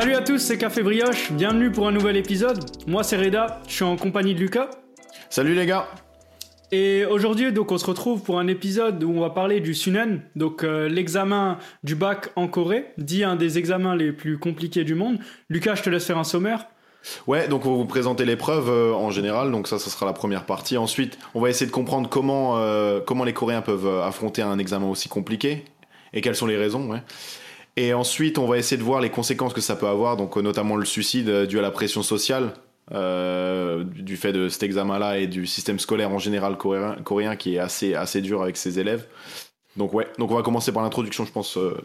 Salut à tous, c'est Café Brioche, bienvenue pour un nouvel épisode. Moi c'est Reda, je suis en compagnie de Lucas. Salut les gars Et aujourd'hui, donc, on se retrouve pour un épisode où on va parler du Sunen, donc euh, l'examen du bac en Corée, dit un des examens les plus compliqués du monde. Lucas, je te laisse faire un sommaire. Ouais, donc on va vous présenter l'épreuve euh, en général, donc ça, ça sera la première partie. Ensuite, on va essayer de comprendre comment, euh, comment les Coréens peuvent affronter un examen aussi compliqué et quelles sont les raisons. Ouais. Et ensuite, on va essayer de voir les conséquences que ça peut avoir, donc euh, notamment le suicide euh, dû à la pression sociale euh, du fait de cet examen-là et du système scolaire en général coréen, coréen qui est assez, assez dur avec ses élèves. Donc ouais, donc on va commencer par l'introduction, je pense. euh,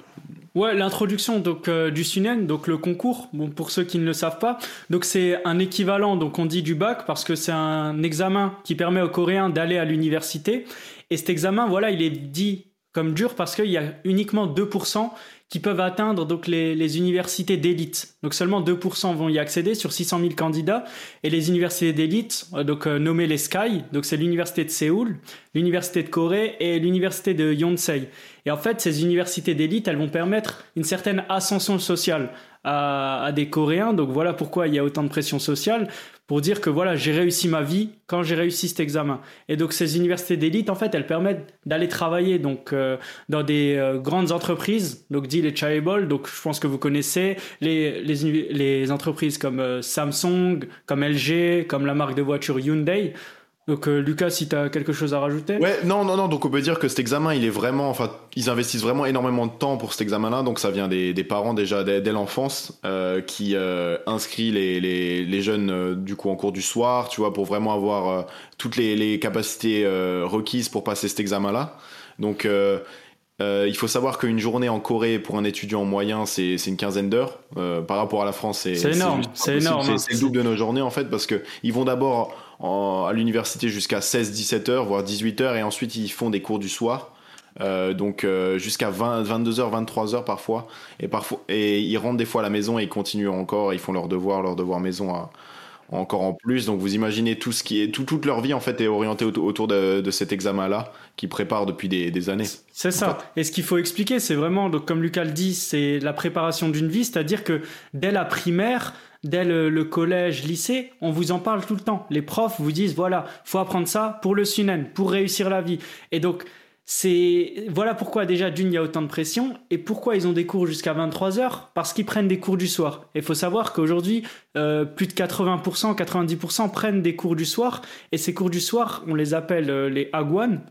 Ouais, l'introduction donc du Sunen, donc le concours. Bon, pour ceux qui ne le savent pas, donc c'est un équivalent, donc on dit du bac parce que c'est un examen qui permet aux Coréens d'aller à l'université. Et cet examen, voilà, il est dit comme dur parce qu'il y a uniquement 2% qui peuvent atteindre donc les, universités d'élite. Donc seulement 2% vont y accéder sur 600 000 candidats. Et les universités d'élite, euh, euh, nommées les Sky, donc c'est l'université de Séoul, l'université de Corée et l'université de Yonsei. Et en fait, ces universités d'élite, elles vont permettre une certaine ascension sociale à, à des Coréens. Donc voilà pourquoi il y a autant de pression sociale pour dire que voilà, j'ai réussi ma vie quand j'ai réussi cet examen. Et donc ces universités d'élite, en fait, elles permettent d'aller travailler donc euh, dans des euh, grandes entreprises, donc dit les chaebol, donc je pense que vous connaissez les les, les entreprises comme euh, Samsung, comme LG, comme la marque de voiture Hyundai. Donc euh, Lucas, si tu as quelque chose à rajouter? Ouais, non, non, non. Donc on peut dire que cet examen, il est vraiment, enfin, ils investissent vraiment énormément de temps pour cet examen-là. Donc ça vient des, des parents déjà dès, dès l'enfance euh, qui euh, inscrit les, les, les jeunes euh, du coup en cours du soir, tu vois, pour vraiment avoir toutes les, les capacités requises pour passer cet examen-là. Donc euh, il faut savoir qu'une journée en Corée pour un étudiant moyen, c'est une quinzaine d'heures. Euh, par rapport à la France, c'est énorme, c'est énorme, C'est- hein. C'est le double de nos journées en fait parce que ils vont d'abord en- à l'université jusqu'à 16-17 heures, voire 18 heures, et ensuite ils font des cours du soir. Euh, donc euh, jusqu'à 20, 22 heures, 23 heures parfois, et parfois et ils rentrent des fois à la maison et ils continuent encore, ils font leurs devoirs, leurs devoirs maison à- encore en plus. Donc vous imaginez tout ce qui est tout, toute leur vie en fait est orientée autour, de, de cet examen-là qu'ils préparent depuis des, des années. C'est ça. Et ce qu'il faut expliquer, c'est vraiment, donc, comme Lucas le dit, c'est la préparation d'une vie, c'est-à-dire que dès la primaire, dès le, le collège, lycée, on vous en parle tout le temps. Les profs vous disent, voilà, faut apprendre ça pour le sunen, pour réussir la vie. Et donc, c'est voilà pourquoi déjà d'une il y a autant de pression et pourquoi ils ont des cours jusqu'à 23 heures? Parce qu'ils prennent des cours du soir. Et il faut savoir qu'aujourd'hui euh, plus de 80%, 90% prennent des cours du soir et ces cours du soir, on les appelle euh, les hagwon.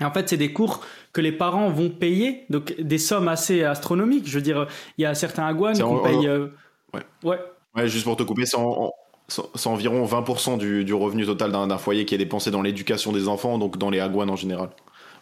Et en fait, c'est des cours que les parents vont payer, donc des sommes assez astronomiques. Je veux dire, il y a certains C'est qu'on paye. euh, Ouais. ouais. Ouais, juste pour te couper, c'est en- en- c'est c'est environ 20% du, du revenu total d'un foyer qui est dépensé dans l'éducation des enfants, donc dans les hagwon en général.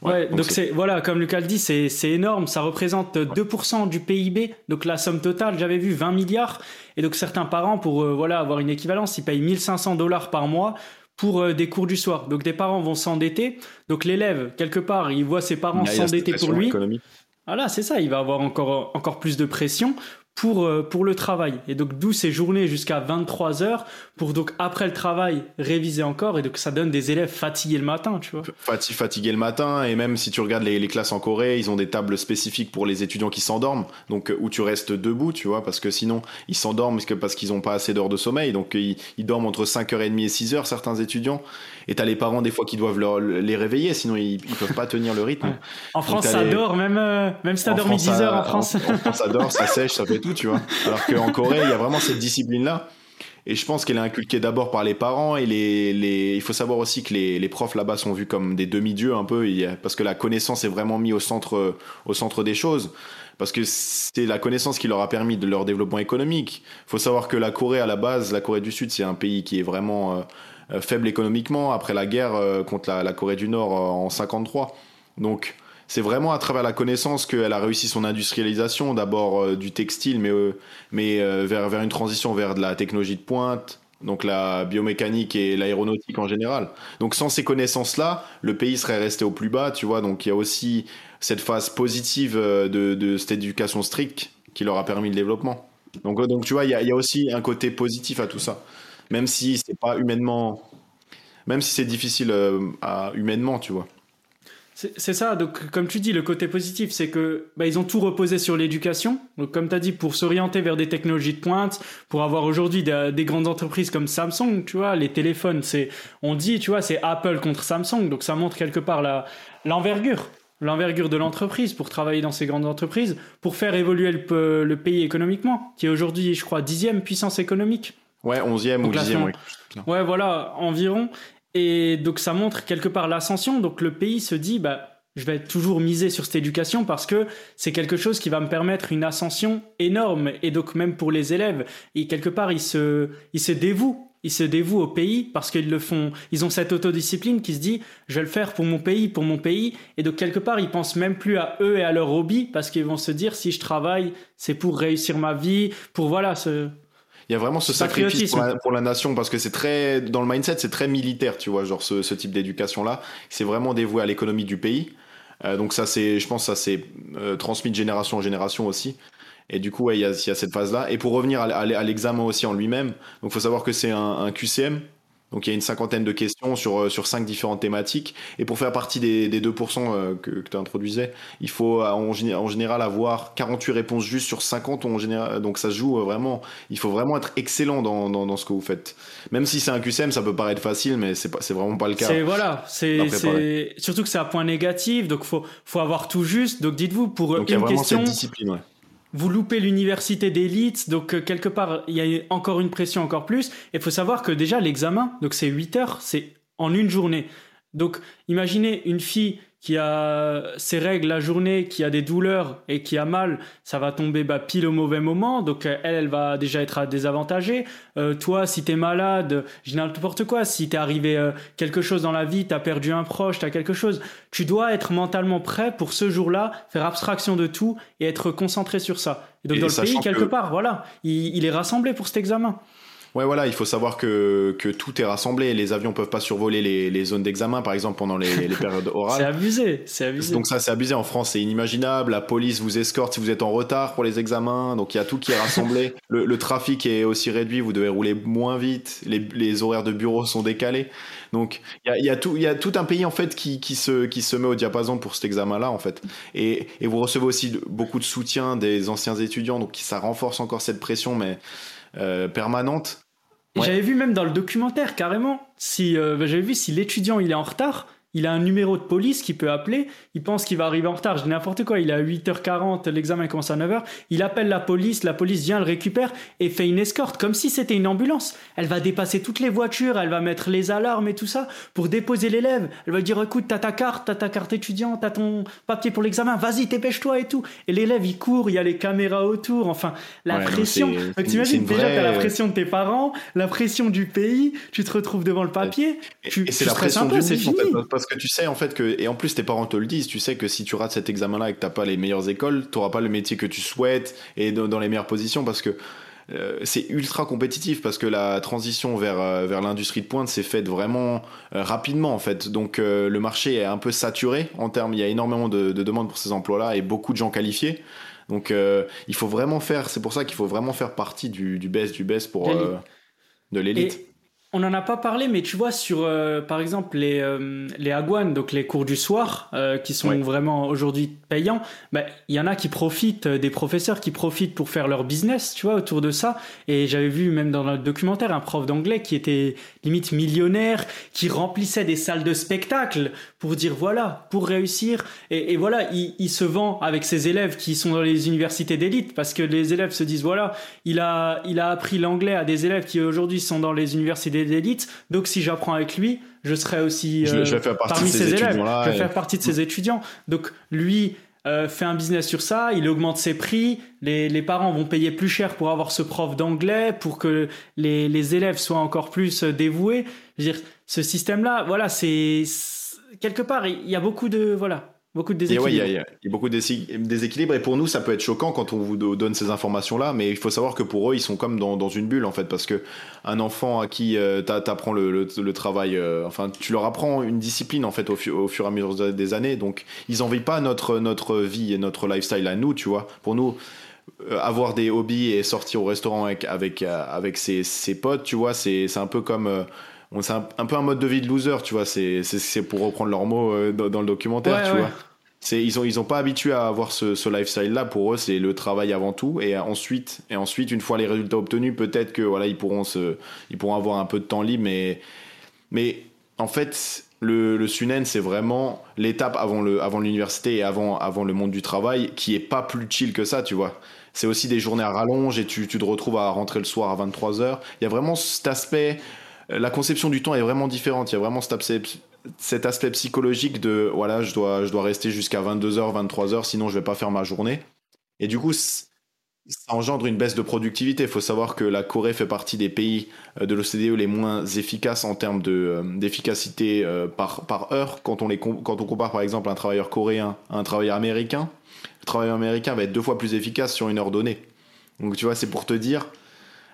Ouais, donc c'est voilà, comme Lucas le dit, c'est énorme. Ça représente 2% du PIB. Donc la somme totale, j'avais vu 20 milliards. Et donc certains parents, pour euh, voilà avoir une équivalence, ils payent 1500 dollars par mois pour euh, des cours du soir. Donc des parents vont s'endetter. Donc l'élève, quelque part, il voit ses parents s'endetter pour lui. économique. Voilà, c'est ça. Il va avoir encore encore plus de pression pour euh, pour le travail. Et donc d'où ces journées jusqu'à 23 heures pour donc après le travail réviser encore. Et donc ça donne des élèves fatigués le matin, tu vois. Fati- fatigué le matin et même si tu regardes les, les classes en Corée, ils ont des tables spécifiques pour les étudiants qui s'endorment, donc euh, où tu restes debout, tu vois, parce que sinon ils s'endorment parce qu'ils n'ont pas assez d'heures de sommeil, donc euh, ils, ils dorment entre 5h30 et 6h certains étudiants, et t'as les parents des fois qui doivent leur- les réveiller, sinon ils, ils peuvent pas tenir le rythme. En France, ça les- dort, même, euh, même si t'as dormi France, 10 heures ça- en France. En, en France, ça dort, ça sèche, ça fait tu vois. Alors qu'en Corée, il y a vraiment cette discipline-là. Et je pense qu'elle est inculquée d'abord par les parents et les, il faut savoir aussi que les, profs là-bas sont vus comme des demi-dieux un peu, parce que la connaissance est vraiment mise au centre, au centre des choses. Parce que c'est la connaissance qui leur a permis de leur développement économique. Il faut savoir que la Corée, à la base, la Corée du Sud, c'est un pays qui est vraiment euh, euh, faible économiquement après la guerre euh, contre la, Corée du Nord en 53. Donc, c'est vraiment à travers la connaissance qu'elle a réussi son industrialisation, d'abord euh, du textile, mais, euh, mais euh, vers, vers une transition vers de la technologie de pointe, donc la biomécanique et l'aéronautique en général. Donc sans ces connaissances-là, le pays serait resté au plus bas, tu vois. Donc il y a aussi cette phase positive de, cette éducation stricte qui leur a permis le développement. Donc, donc tu vois, il y a, il y a aussi un côté positif à tout ça. Même si c'est pas humainement... Même si c'est difficile à, humainement, tu vois. C'est ça, donc comme tu dis, le côté positif, c'est que bah, ils ont tout reposé sur l'éducation. Donc comme tu as dit, pour s'orienter vers des technologies de pointe, pour avoir aujourd'hui des, grandes entreprises comme Samsung, tu vois, les téléphones, c'est, on dit, tu vois, c'est Apple contre Samsung, donc ça montre quelque part la l'envergure, l'envergure de l'entreprise pour travailler dans ces grandes entreprises, pour faire évoluer le, le pays économiquement, qui est aujourd'hui, je crois, dixième puissance économique. Ouais, onzième ou dixième. Ouais, voilà, environ. Et donc ça montre quelque part l'ascension. Donc le pays se dit, bah, je vais toujours miser sur cette éducation parce que c'est quelque chose qui va me permettre une ascension énorme. Et donc même pour les élèves, et quelque part ils se, ils se dévouent. Ils se dévouent au pays parce qu'ils le font. Ils ont cette autodiscipline qui se dit, je vais le faire pour mon pays, pour mon pays. Et donc quelque part, ils pensent même plus à eux et à leur hobby parce qu'ils vont se dire, si je travaille, c'est pour réussir ma vie, pour voilà, ce, il y a vraiment ce sacrifice pour la, nation parce que c'est très dans le mindset c'est très militaire tu vois genre ce, ce type d'éducation là c'est vraiment dévoué à l'économie du pays. Euh, donc ça c'est je pense ça c'est euh, transmis de génération en génération aussi. Et du coup ouais, il, y a, il y a cette phase là et pour revenir à, à l'examen aussi en lui-même donc faut savoir que c'est un, un QCM donc il y a une cinquantaine de questions sur, euh, sur cinq différentes thématiques. Et pour faire partie des, des 2% euh, que, que tu introduisais, il faut euh, en, en, général avoir 48 réponses justes sur 50. En général, donc ça joue vraiment. Il faut vraiment être excellent dans, dans, dans ce que vous faites. Même si c'est un QCM, ça peut paraître facile, mais c'est, pas, c'est vraiment pas le cas. C'est, voilà, c'est, c'est, surtout que c'est un point négatif, donc faut, faut avoir tout juste. Donc dites-vous, pour donc, une question. Cette discipline, ouais vous loupez l'université d'élite, donc euh, quelque part, il y a encore une pression encore plus. Il faut savoir que déjà, l'examen, donc c'est 8 heures, c'est en une journée. Donc imaginez une fille qui a ses règles la journée, qui a des douleurs et qui a mal, ça va tomber bah, pile au mauvais moment. Donc euh, elle, elle va déjà être désavantagée. Euh, toi, si t'es malade, je n'importe quoi, si t'es arrivé euh, quelque chose dans la vie, t'as perdu un proche, t'as quelque chose, tu dois être mentalement prêt pour ce jour-là, faire abstraction de tout et être concentré sur ça. Et donc dans le pays, quelque part, voilà, il est rassemblé pour cet examen. Ouais, voilà, il faut savoir que, que tout est rassemblé. Les avions peuvent pas survoler les, les zones d'examen, par exemple, pendant les, les périodes orales. c'est abusé, c'est abusé. Donc ça, c'est abusé. En France, c'est inimaginable. La police vous escorte si vous êtes en retard pour les examens. Donc il y a tout qui est rassemblé. le, le, trafic est aussi réduit. Vous devez rouler moins vite. Les, les horaires de bureau sont décalés. Donc il y a, y, a tout, y a tout un pays en fait qui, qui, se, qui se met au diapason pour cet examen-là en fait. Et, et vous recevez aussi beaucoup de soutien des anciens étudiants. Donc ça renforce encore cette pression, mais euh, permanente. J'avais vu même dans le documentaire carrément, si euh, j'avais vu si l'étudiant il est en retard, il a un numéro de police qu'il peut appeler, il pense qu'il va arriver en retard, je dis n'importe quoi, il est à 8h40, l'examen commence à 9h, il appelle la police, la police vient, le récupère et fait une escorte, comme si c'était une ambulance. Elle va dépasser toutes les voitures, elle va mettre les alarmes et tout ça pour déposer l'élève. Elle va dire, écoute, t'as ta carte, t'as ta carte étudiante, t'as ton papier pour l'examen, vas-y, dépêche-toi et tout. Et l'élève, il court, il y a les caméras autour, enfin, la pression. Donc t'imagines déjà, t'as la pression de tes parents, la pression du pays, tu te retrouves devant le papier, et, tu, et c'est la pression du c'est fini parce que tu sais en fait que et en plus tes parents te le disent, tu sais que si tu rates cet examen-là et que t'as pas les meilleures écoles, t'auras pas le métier que tu souhaites et dans, les meilleures positions parce que euh, c'est ultra compétitif parce que la transition vers euh, vers l'industrie de pointe s'est faite vraiment euh, rapidement en fait. Donc le marché est un peu saturé en termes, il y a énormément de, de demandes pour ces emplois-là et beaucoup de gens qualifiés. Donc il faut vraiment faire, c'est pour ça qu'il faut vraiment faire partie du, du best du best pour de l'élite on n'en a pas parlé, mais tu vois, sur euh, par exemple les, euh, les donc les cours du soir, euh, qui sont vraiment aujourd'hui payants, bah, il y en a qui profitent, des professeurs qui profitent pour faire leur business, tu vois, autour de ça. Et j'avais vu même dans le documentaire un prof d'anglais qui était limite millionnaire, qui remplissait des salles de spectacle pour dire voilà, pour réussir. Et, et voilà, il, il, se vend avec ses élèves qui sont dans les universités d'élite, parce que les élèves se disent voilà, il a, il a appris l'anglais à des élèves qui aujourd'hui sont dans les universités d'élite. Donc si j'apprends avec lui, je serai aussi je, euh, parmi ses élèves. Je vais faire partie de ses étudiants. Donc lui euh, fait un business sur ça, il augmente ses prix, les, les, parents vont payer plus cher pour avoir ce prof d'anglais, pour que les, les, élèves soient encore plus euh, dévoués. Je veux dire, ce système-là, voilà, c'est quelque part, il y a beaucoup de voilà, Beaucoup de déséquilibres. Il y, a, beaucoup de déséquilibres et pour nous ça peut être choquant quand on vous donne ces informations là, mais il faut savoir que pour eux ils sont comme dans, dans une bulle en fait parce que un enfant à qui euh, t'apprends le, le, travail, euh, enfin tu leur apprends une discipline en fait au, au, fur et à mesure des années, donc ils envient pas notre notre vie et notre lifestyle à nous, tu vois. Pour nous euh, avoir des hobbies et sortir au restaurant avec avec avec ses, ses potes, tu vois, c'est un peu comme c'est un, peu un mode de vie de loser, tu vois. C'est pour reprendre leurs mots euh, dans, le documentaire, tu vois. Ils ont, pas habitué à avoir ce, ce lifestyle-là. Pour eux, c'est le travail avant tout. Et ensuite, une fois les résultats obtenus, peut-être que voilà, ils pourront, avoir un peu de temps libre. Mais, en fait, le, le Sunen, c'est vraiment l'étape avant l'université et avant le monde du travail qui est pas plus chill que ça. C'est aussi des journées à rallonge et tu, te retrouves à rentrer le soir à 23h. Il y a vraiment cet aspect euh, la conception du temps est vraiment différente. Il y a vraiment cet cet aspect psychologique de voilà, je dois, je dois rester jusqu'à 22h, 23h, sinon je vais pas faire ma journée. Et du coup, ça engendre une baisse de productivité. Il faut savoir que la Corée fait partie des pays euh, de l'OCDE les moins efficaces en termes euh, d'efficacité par, par heure. Quand on, les, quand on compare par exemple un travailleur coréen à un travailleur américain, le travailleur américain va être deux fois plus efficace sur une heure donnée. Donc tu vois, c'est pour te dire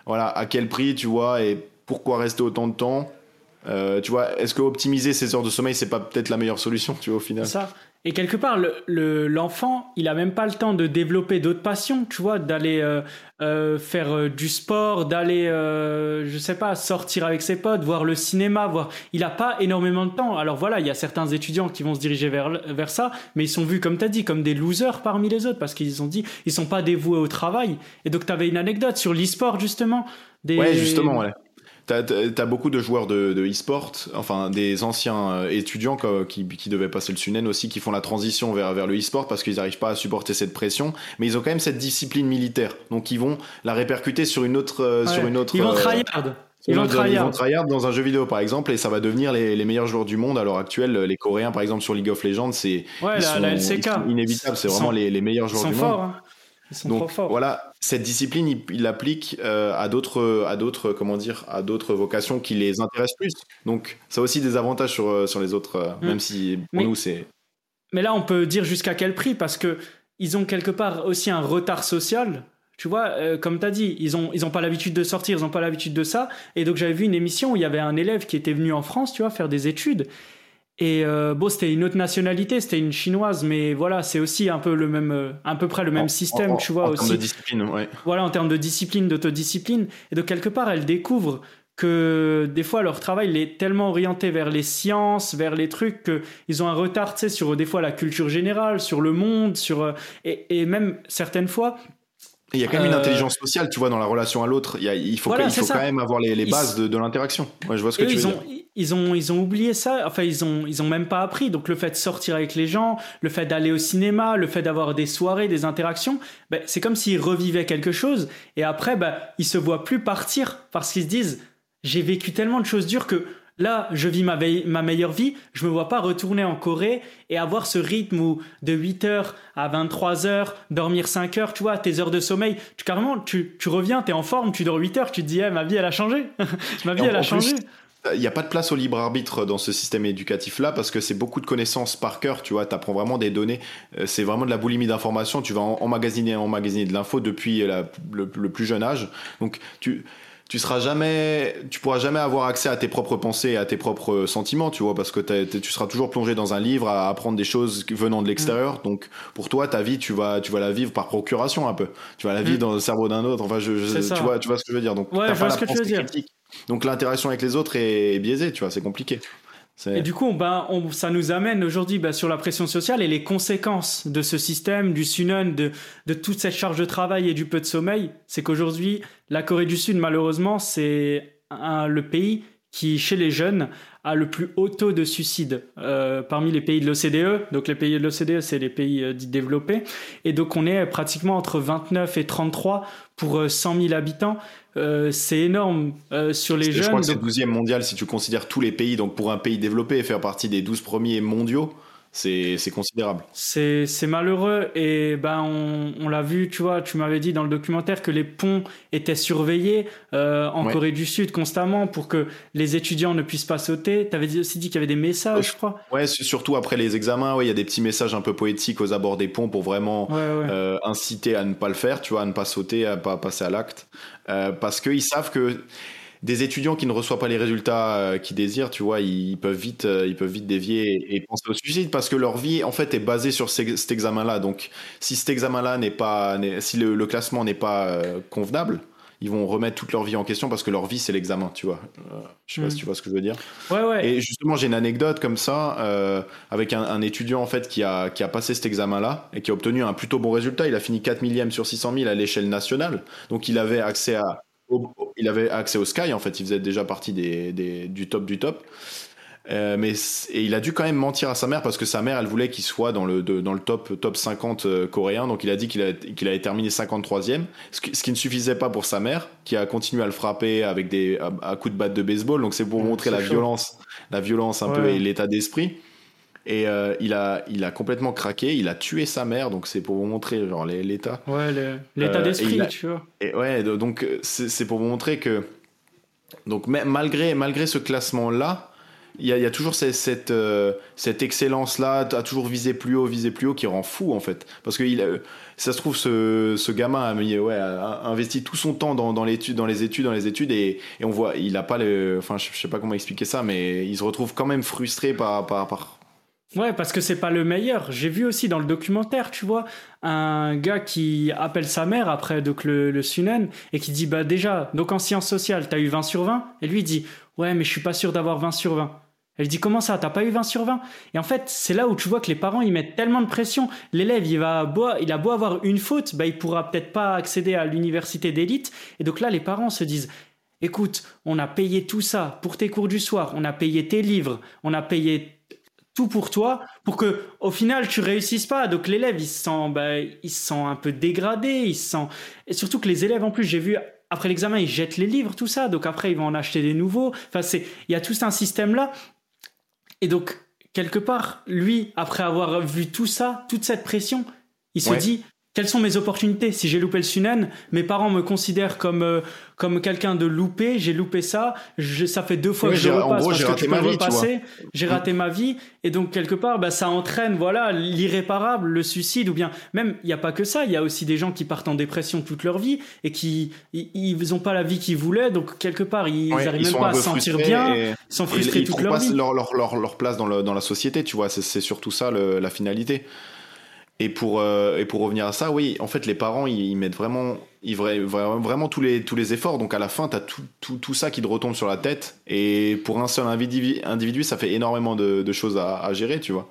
voilà, à quel prix, tu vois, et pourquoi rester autant de temps euh, tu vois, est-ce que optimiser ses heures de sommeil, c'est pas peut-être la meilleure solution, tu vois, au final Ça. Et quelque part, l'enfant, il a même pas le temps de développer d'autres passions, tu vois, d'aller euh, euh, faire du sport, d'aller, je sais pas, sortir avec ses potes, voir le cinéma, voir. Il a pas énormément de temps. Alors voilà, il y a certains étudiants qui vont se diriger vers vers ça, mais ils sont vus, comme tu as dit, comme des losers parmi les autres parce qu'ils ont dit, ils sont pas dévoués au travail. Et donc, tu avais une anecdote sur l'e-sport justement. Des... Ouais, justement, ouais. T'as as beaucoup de joueurs de, e-sport, enfin des anciens euh, étudiants qui, qui, devaient passer le Sunen aussi, qui font la transition vers, vers le e-sport parce qu'ils n'arrivent pas à supporter cette pression, mais ils ont quand même cette discipline militaire, donc ils vont la répercuter sur une autre, euh, sur une autre. Ils vont euh, tryhard. Ils vont, tryhard. dans un jeu vidéo par exemple et ça va devenir les, les, meilleurs joueurs du monde à l'heure actuelle. Les Coréens par exemple sur League of Legends, c'est ouais, la, LCK. inévitable, c'est vraiment les, les, meilleurs joueurs du forts, monde. Hein. Ils sont Donc, trop forts. Voilà, cette discipline, il l'applique euh, à d'autres, à d'autres, comment dire, à d'autres vocations qui les intéressent plus. Donc, ça a aussi des avantages sur, euh, sur les autres, euh, mm. même si pour nous c'est. Mais là, on peut dire jusqu'à quel prix? Parce que ils ont quelque part aussi un retard social. Tu vois, comme tu as dit, ils n'ont ils ont pas l'habitude de sortir, ils n'ont pas l'habitude de ça. Et donc, j'avais vu une émission où il y avait un élève qui était venu en France, tu vois, faire des études. Et euh, bon, c'était une autre nationalité, c'était une chinoise, mais voilà, c'est aussi un peu le même, euh, à peu près le même système, tu vois. En termes de discipline, ouais. Voilà, en termes de discipline, d'autodiscipline. Et de quelque part, elle découvre que des fois leur travail est tellement orienté vers les sciences, vers les trucs qu'ils ont un retard, tu sais, sur des fois la culture générale, sur le monde, sur euh, et, et même certaines fois il y a quand même une intelligence sociale, tu vois, dans la relation à l'autre. Il, il, faut, il faut quand même avoir les, les bases de, de l'interaction. Ouais, je vois ce que tu veux ont, dire ils ont ils ont oublié ça. Enfin ils ont ils ont même pas appris. Donc le fait de sortir avec les gens le fait d'aller au cinéma le fait d'avoir des soirées des interactions ben, c'est comme s'ils revivaient quelque chose. Et après ben, ils se voient plus partir parce qu'ils se disent j'ai vécu tellement de choses dures que là je vis ma, ma meilleure vie. Je me vois pas retourner en Corée et avoir ce rythme où de 8h à 23h dormir 5 heures tu vois tes heures de sommeil. Tu carrément tu, tu reviens tu es en forme tu dors 8 heures tu te dis eh, ma vie elle a changé. Ma vie elle a changé il n'y a pas de place au libre arbitre dans ce système éducatif-là parce que c'est beaucoup de connaissances par cœur, tu vois, tu apprends vraiment des données, euh, c'est vraiment de la boulimie d'informations, tu vas emmagasiner, emmagasiner de l'info depuis le, plus jeune âge. Donc tu tu seras jamais, tu pourras jamais avoir accès à tes propres pensées et à tes propres sentiments, tu vois, parce que tu seras toujours plongé dans un livre à apprendre des choses venant de l'extérieur. Mm. Donc, pour toi, ta vie, tu vas, tu vas la vivre par procuration un peu. Tu vas la vivre mm. dans le cerveau d'un autre. Enfin, je, tu vois, tu vois ce que je veux dire. Donc, ouais, je vois ce que tu veux dire. Donc l'interaction avec les autres est, biaisée, tu vois, c'est compliqué. Et du coup, ben, ça nous amène aujourd'hui ben, sur la pression sociale et les conséquences de ce système, du Sunon, de, de toute cette charge de travail et du peu de sommeil. C'est qu'aujourd'hui, la Corée du Sud, malheureusement, c'est le pays qui, chez les jeunes, a le plus haut taux de suicide euh, parmi les pays de l'OCDE. Donc les pays de l'OCDE, c'est les pays euh, dits développés. Et donc on est pratiquement entre 29 et 33 pour 100 euh, 000 habitants. Euh, c'est énorme euh, sur les jeunes. Je crois que c'est 12e mondial si tu considères tous les pays. Donc pour un pays développé, faire partie des 12 premiers mondiaux, c'est considérable. C'est malheureux et ben on, on l'a vu, tu vois, tu m'avais dit dans le documentaire que les ponts étaient surveillés euh, en Corée du Sud constamment pour que les étudiants ne puissent pas sauter. Tu avais aussi dit qu'il y avait des messages, je crois. Ouais, surtout après les examens, il y a des petits messages un peu poétiques aux abords des ponts pour vraiment euh, inciter à ne pas le faire, tu vois, à ne pas sauter, à ne pas passer à l'acte, euh, parce qu'ils savent que des étudiants qui ne reçoivent pas les résultats euh, qu'ils désirent, tu vois, ils peuvent vite, euh, ils peuvent vite dévier et, penser au suicide parce que leur vie, en fait, est basée sur cet examen-là. Donc, si cet examen-là n'est pas, si le, classement n'est pas euh, convenable, ils vont remettre toute leur vie en question parce que leur vie c'est l'examen, tu vois. Euh, je sais pas si tu vois ce que je veux dire. Ouais, ouais. Et justement, j'ai une anecdote comme ça euh, avec un, un étudiant en fait qui a, qui a passé cet examen-là et qui a obtenu un plutôt bon résultat. Il a fini 4 millième sur 600 000 à l'échelle nationale. Donc il avait accès à au, il avait accès au Sky en fait. Il faisait déjà partie des, des- du top du top. Euh, mais et il a dû quand même mentir à sa mère parce que sa mère elle voulait qu'il soit dans le de- dans le top top 50 euh, coréen donc il a dit qu'il a- qu'il avait terminé 53e ce qui, ce qui ne suffisait pas pour sa mère qui a continué à le frapper avec des à, à coups de batte de baseball donc c'est pour Ouais, montrer la chaud. violence la violence un peu et l'état d'esprit et euh, il a il a complètement craqué il a tué sa mère donc c'est pour vous montrer genre l'état Ouais, l'état Euh, d'esprit, a- tu vois. et ouais, do- donc c'est pour vous montrer que donc ma- malgré malgré ce classement là, il y a, il y a toujours cette cette, euh, cette excellence là, à toujours viser plus haut, viser plus haut, qui rend fou en fait, parce que il ça se trouve ce, ce gamin a ouais a investi tout son temps dans, dans l'étude, dans les études, dans les études et, et on voit il a pas le, enfin je, je sais pas comment expliquer ça, mais il se retrouve quand même frustré par par, par Ouais, parce que c'est pas le meilleur. J'ai vu aussi dans le documentaire, tu vois, un gars qui appelle sa mère après donc le, le Sunen et qui dit bah déjà, donc en sciences sociales, t'as eu 20 sur 20 Et lui dit ouais, mais je suis pas sûr d'avoir 20 sur 20. Elle dit comment ça, t'as pas eu 20 sur 20 Et en fait, c'est là où tu vois que les parents ils mettent tellement de pression. L'élève, il va il a beau avoir une faute, bah il pourra peut-être pas accéder à l'université d'élite. Et donc là, les parents se disent écoute, on a payé tout ça pour tes cours du soir, on a payé tes livres, on a payé tout pour toi pour que au final tu réussisses pas. Donc l'élève il se sent bah, il se sent un peu dégradé il se sent et surtout que les élèves en plus j'ai vu après l'examen ils jettent les livres tout ça. Donc après ils vont en acheter des nouveaux. Enfin c'est il y a tout un système là et donc quelque part lui après avoir vu tout ça toute cette pression il se Ouais. dit quelles sont mes opportunités Si j'ai loupé le Sunen, mes parents me considèrent comme euh, comme quelqu'un de loupé. J'ai loupé ça. Je, ça fait deux fois que je repasse gros, parce j'ai que tu peux vie, repasser. J'ai raté ma vie et donc quelque part, bah, ça entraîne voilà l'irréparable, le suicide ou bien même il n'y a pas que ça. Il y a aussi des gens qui partent en dépression toute leur vie et qui ils, ils ont pas la vie qu'ils voulaient. Donc quelque part, ils Ouais, arrivent ils même pas à se sentir bien. et- Ils sont Et frustrés ils toute trouvent leur pas vie. leur, leur, leur, leur place dans, le, dans la société, tu vois, c'est c'est surtout ça le- la finalité. Et pour, euh, et pour revenir à ça, oui, en fait, les parents, ils, ils mettent vraiment, ils vra- vra- vraiment tous les, tous les efforts. Donc à la fin, tu as tout, tout, tout ça qui te retombe sur la tête. Et pour un seul individu, individu ça fait énormément de, de choses à, à gérer, tu vois.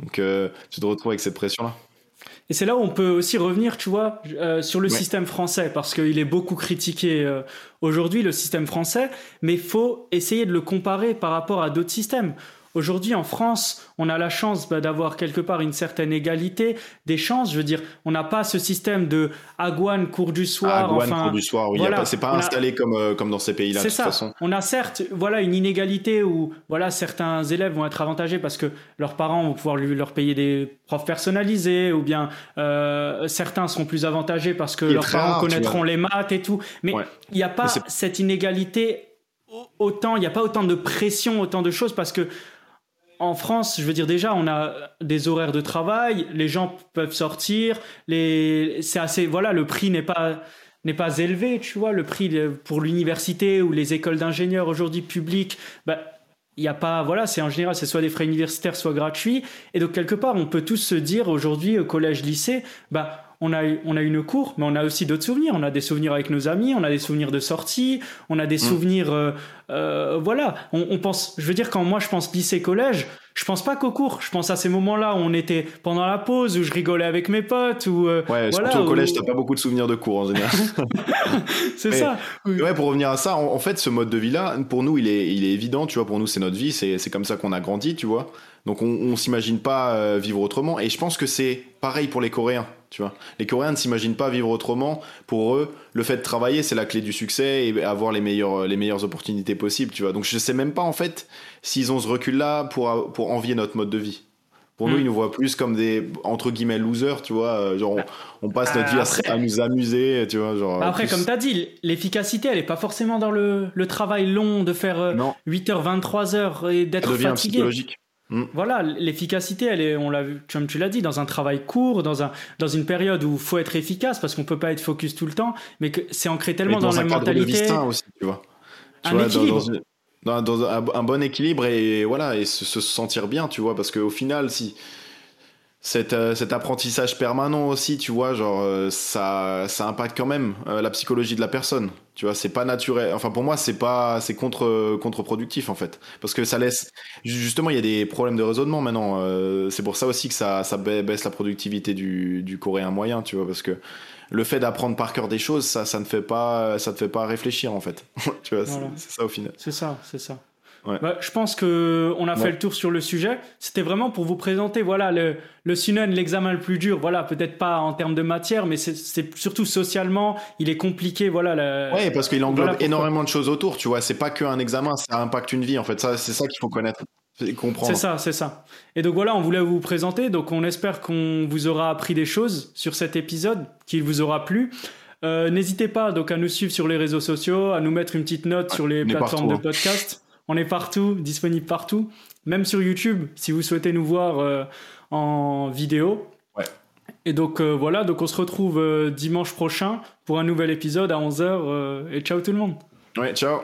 Donc euh, tu te retrouves avec cette pression-là. Et c'est là où on peut aussi revenir, tu vois, euh, sur le Ouais. système français, parce qu'il est beaucoup critiqué euh, aujourd'hui, le système français, mais il faut essayer de le comparer par rapport à d'autres systèmes. Aujourd'hui, en France, on a la chance bah, d'avoir quelque part une certaine égalité des chances. Je veux dire, on n'a pas ce système de Agouane, cours du soir. à Gouane, enfin, cours du soir, oui, voilà, c'est pas a- installé comme, euh, comme dans ces pays-là, de toute ça. façon. On a certes, voilà, une inégalité où, voilà, certains élèves vont être avantagés parce que leurs parents vont pouvoir lui, leur payer des profs personnalisés, ou bien euh, certains seront plus avantagés parce que leurs parents rare, connaîtront les maths et tout. Mais il Ouais. n'y a pas cette inégalité au- autant, il n'y a pas autant de pression, autant de choses parce que en France, je veux dire déjà, on a des horaires de travail, les gens peuvent sortir, c'est assez, voilà, le prix n'est pas n'est pas élevé, tu vois, le prix pour l'université ou les écoles d'ingénieurs aujourd'hui publiques, bah, il y a pas, voilà, c'est en général, c'est soit des frais universitaires, soit gratuits, et donc quelque part, on peut tous se dire aujourd'hui au collège, lycée, bah on a, eu- on a une cour, mais on a aussi d'autres souvenirs. On a des souvenirs avec nos amis, on a des souvenirs de sortie, on a des souvenirs, euh, euh, voilà. On, on pense, je veux dire, quand moi je pense lycée, collège, je pense pas qu'au cours. Je pense à ces moments-là où on était pendant la pause, où je rigolais avec mes potes, ou euh, Ouais, voilà, surtout au collège, où- t'as pas beaucoup de souvenirs de cours en général. c'est ça. Ouais, pour revenir à ça, en, en fait, ce mode de vie-là, pour nous, il est, il est évident, tu vois, pour nous, c'est notre vie, c'est c'est comme ça qu'on a grandi, tu vois. Donc, on, on s'imagine pas euh, vivre autrement. Et je pense que c'est pareil pour les Coréens, tu vois. Les Coréens ne s'imaginent pas vivre autrement. Pour eux, le fait de travailler, c'est la clé du succès et avoir les meilleures, les meilleures opportunités possibles, tu vois. Donc, je sais même pas, en fait, s'ils ont ce recul-là pour, pour envier notre mode de vie. Pour nous, Mm. ils nous voient plus comme des, entre guillemets, losers, tu vois. euh, Genre, on, on passe notre vie à, après- à nous amuser, tu vois. Genre, Après, plus- comme tu as dit, l'efficacité, elle est pas forcément dans le, le travail long de faire euh, Non, 8h, 23h et d'être fatigué. psychologique. Voilà, l'efficacité, elle est, on l'a vu, comme tu l'as dit, dans un travail court, dans un, dans une période où faut être efficace parce qu'on peut pas être focus tout le temps, mais que c'est ancré tellement dans, dans la un cadre de mentalité. aussi, tu vois. Tu Un vois, dans- équilibre. Dans, une- dans- dans un, un bon équilibre et voilà, et se, se sentir bien, tu vois, parce qu'au final, si. Cet, euh, cet apprentissage permanent aussi, tu vois, genre euh, ça, ça impacte quand même euh, la psychologie de la personne. Tu vois, c'est pas naturel. Enfin, pour moi, c'est pas, c'est contre, contre-productif en fait, parce que ça laisse. Justement, il y a des problèmes de raisonnement maintenant. c'est pour ça aussi que ça, ça baisse la productivité du, du coréen moyen, tu vois, parce que le fait d'apprendre par cœur des choses, ça, ça ne fait pas, ça te fait pas réfléchir en fait. tu vois, c'est ça au final. C'est ça, c'est ça. Bah, je pense que on a fait le tour sur le sujet. C'était vraiment pour vous présenter, voilà, le, le Sunen, l'examen le plus dur. Voilà, peut-être pas en termes de matière, mais c'est surtout socialement, il est compliqué. Voilà. Oui, parce qu'il englobe énormément de choses autour. Tu vois, c'est pas qu'un examen, ça impacte une vie. En fait, ça, c'est ça qu'il faut connaître. C'est ça, c'est ça. Et donc voilà, on voulait vous présenter. Donc on espère qu'on vous aura appris des choses sur cet épisode, qu'il vous aura plu. Euh, n'hésitez pas donc à nous suivre sur les réseaux sociaux, à nous mettre une petite note sur les plateformes de hein. podcast. On est partout, disponible partout, même sur YouTube si vous souhaitez nous voir euh, en vidéo. Ouais. Et donc euh, voilà, donc on se retrouve euh, dimanche prochain pour un nouvel épisode à 11h et ciao tout le monde. Ouais, ciao.